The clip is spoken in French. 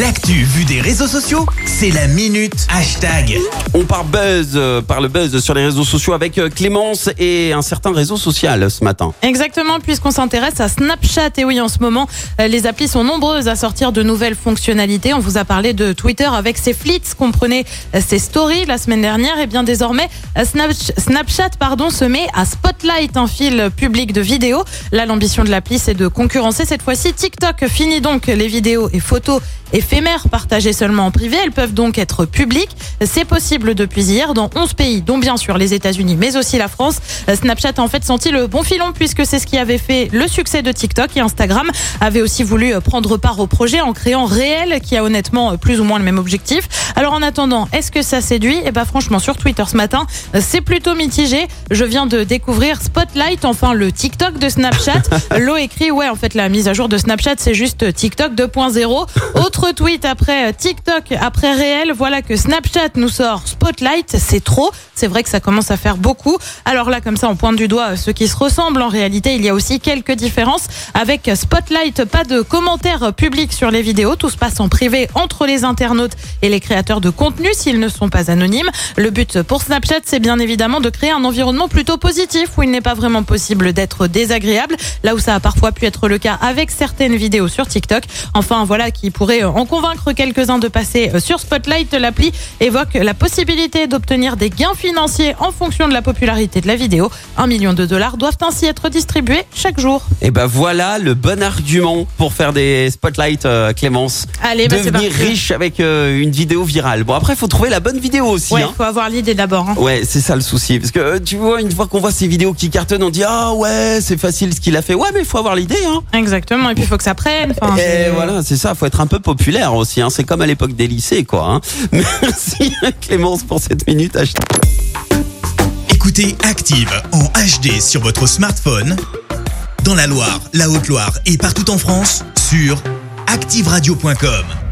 L'actu vue des réseaux sociaux, c'est la minute hashtag. On part buzz, euh, par le buzz sur les réseaux sociaux avec euh, Clémence et un certain réseau social ce matin. Exactement, puisqu'on s'intéresse à Snapchat. Et oui, en ce moment, euh, les applis sont nombreuses à sortir de nouvelles fonctionnalités. On vous a parlé de Twitter avec ses flits, comprenez euh, ses stories la semaine dernière. Et bien désormais, euh, Snapch- Snapchat pardon, se met à Spotlight, un fil public de vidéos. Là, l'ambition de l'appli, c'est de concurrencer cette fois-ci TikTok. Fini donc les vidéos et photos éphémères partagées seulement en privé. Elles peuvent donc être publiques. C'est possible depuis hier dans 11 pays, dont bien sûr les États-Unis, mais aussi la France. Snapchat a en fait senti le bon filon puisque c'est ce qui avait fait le succès de TikTok et Instagram avait aussi voulu prendre part au projet en créant Réel qui a honnêtement plus ou moins le même objectif. Alors en attendant, est-ce que ça séduit? Eh ben franchement sur Twitter ce matin, c'est plutôt mitigé. Je viens de découvrir Spotlight, enfin le TikTok de Snapchat. L'eau écrit ouais en fait la mise à jour de Snapchat c'est juste TikTok 2.0. Autre tweet après euh, TikTok, après réel, voilà que Snapchat nous sort Spotlight, c'est trop. C'est vrai que ça commence à faire beaucoup. Alors là, comme ça, on pointe du doigt euh, ceux qui se ressemblent. En réalité, il y a aussi quelques différences. Avec Spotlight, pas de commentaires publics sur les vidéos. Tout se passe en privé entre les internautes et les créateurs de contenu s'ils ne sont pas anonymes. Le but pour Snapchat, c'est bien évidemment de créer un environnement plutôt positif où il n'est pas vraiment possible d'être désagréable. Là où ça a parfois pu être le cas avec certaines vidéos sur TikTok. Enfin, voilà qui pourrait en convaincre quelques-uns de passer sur Spotlight. L'appli évoque la possibilité d'obtenir des gains financiers en fonction de la popularité de la vidéo. Un million de dollars doivent ainsi être distribués chaque jour. Et ben voilà le bon argument pour faire des spotlights, euh, Clémence. Allez, bah, Devenir riche avec euh, une vidéo virale. Bon après, il faut trouver la bonne vidéo aussi. Ouais, hein. faut avoir l'idée d'abord. hein. Ouais, c'est ça le souci. Parce que euh, tu vois, une fois qu'on voit ces vidéos qui cartonnent, on dit ah ouais, c'est facile ce qu'il a fait. Ouais, mais il faut avoir l'idée. Hein. Exactement. Et puis il faut que ça prenne. Enfin, Et voilà, c'est ça. Faut être un peu populaire Hein. C'est comme à l'époque des lycées, quoi. Hein. Merci Clémence pour cette minute. Écoutez Active en HD sur votre smartphone, dans la Loire, la Haute-Loire et partout en France, sur activeradio.com.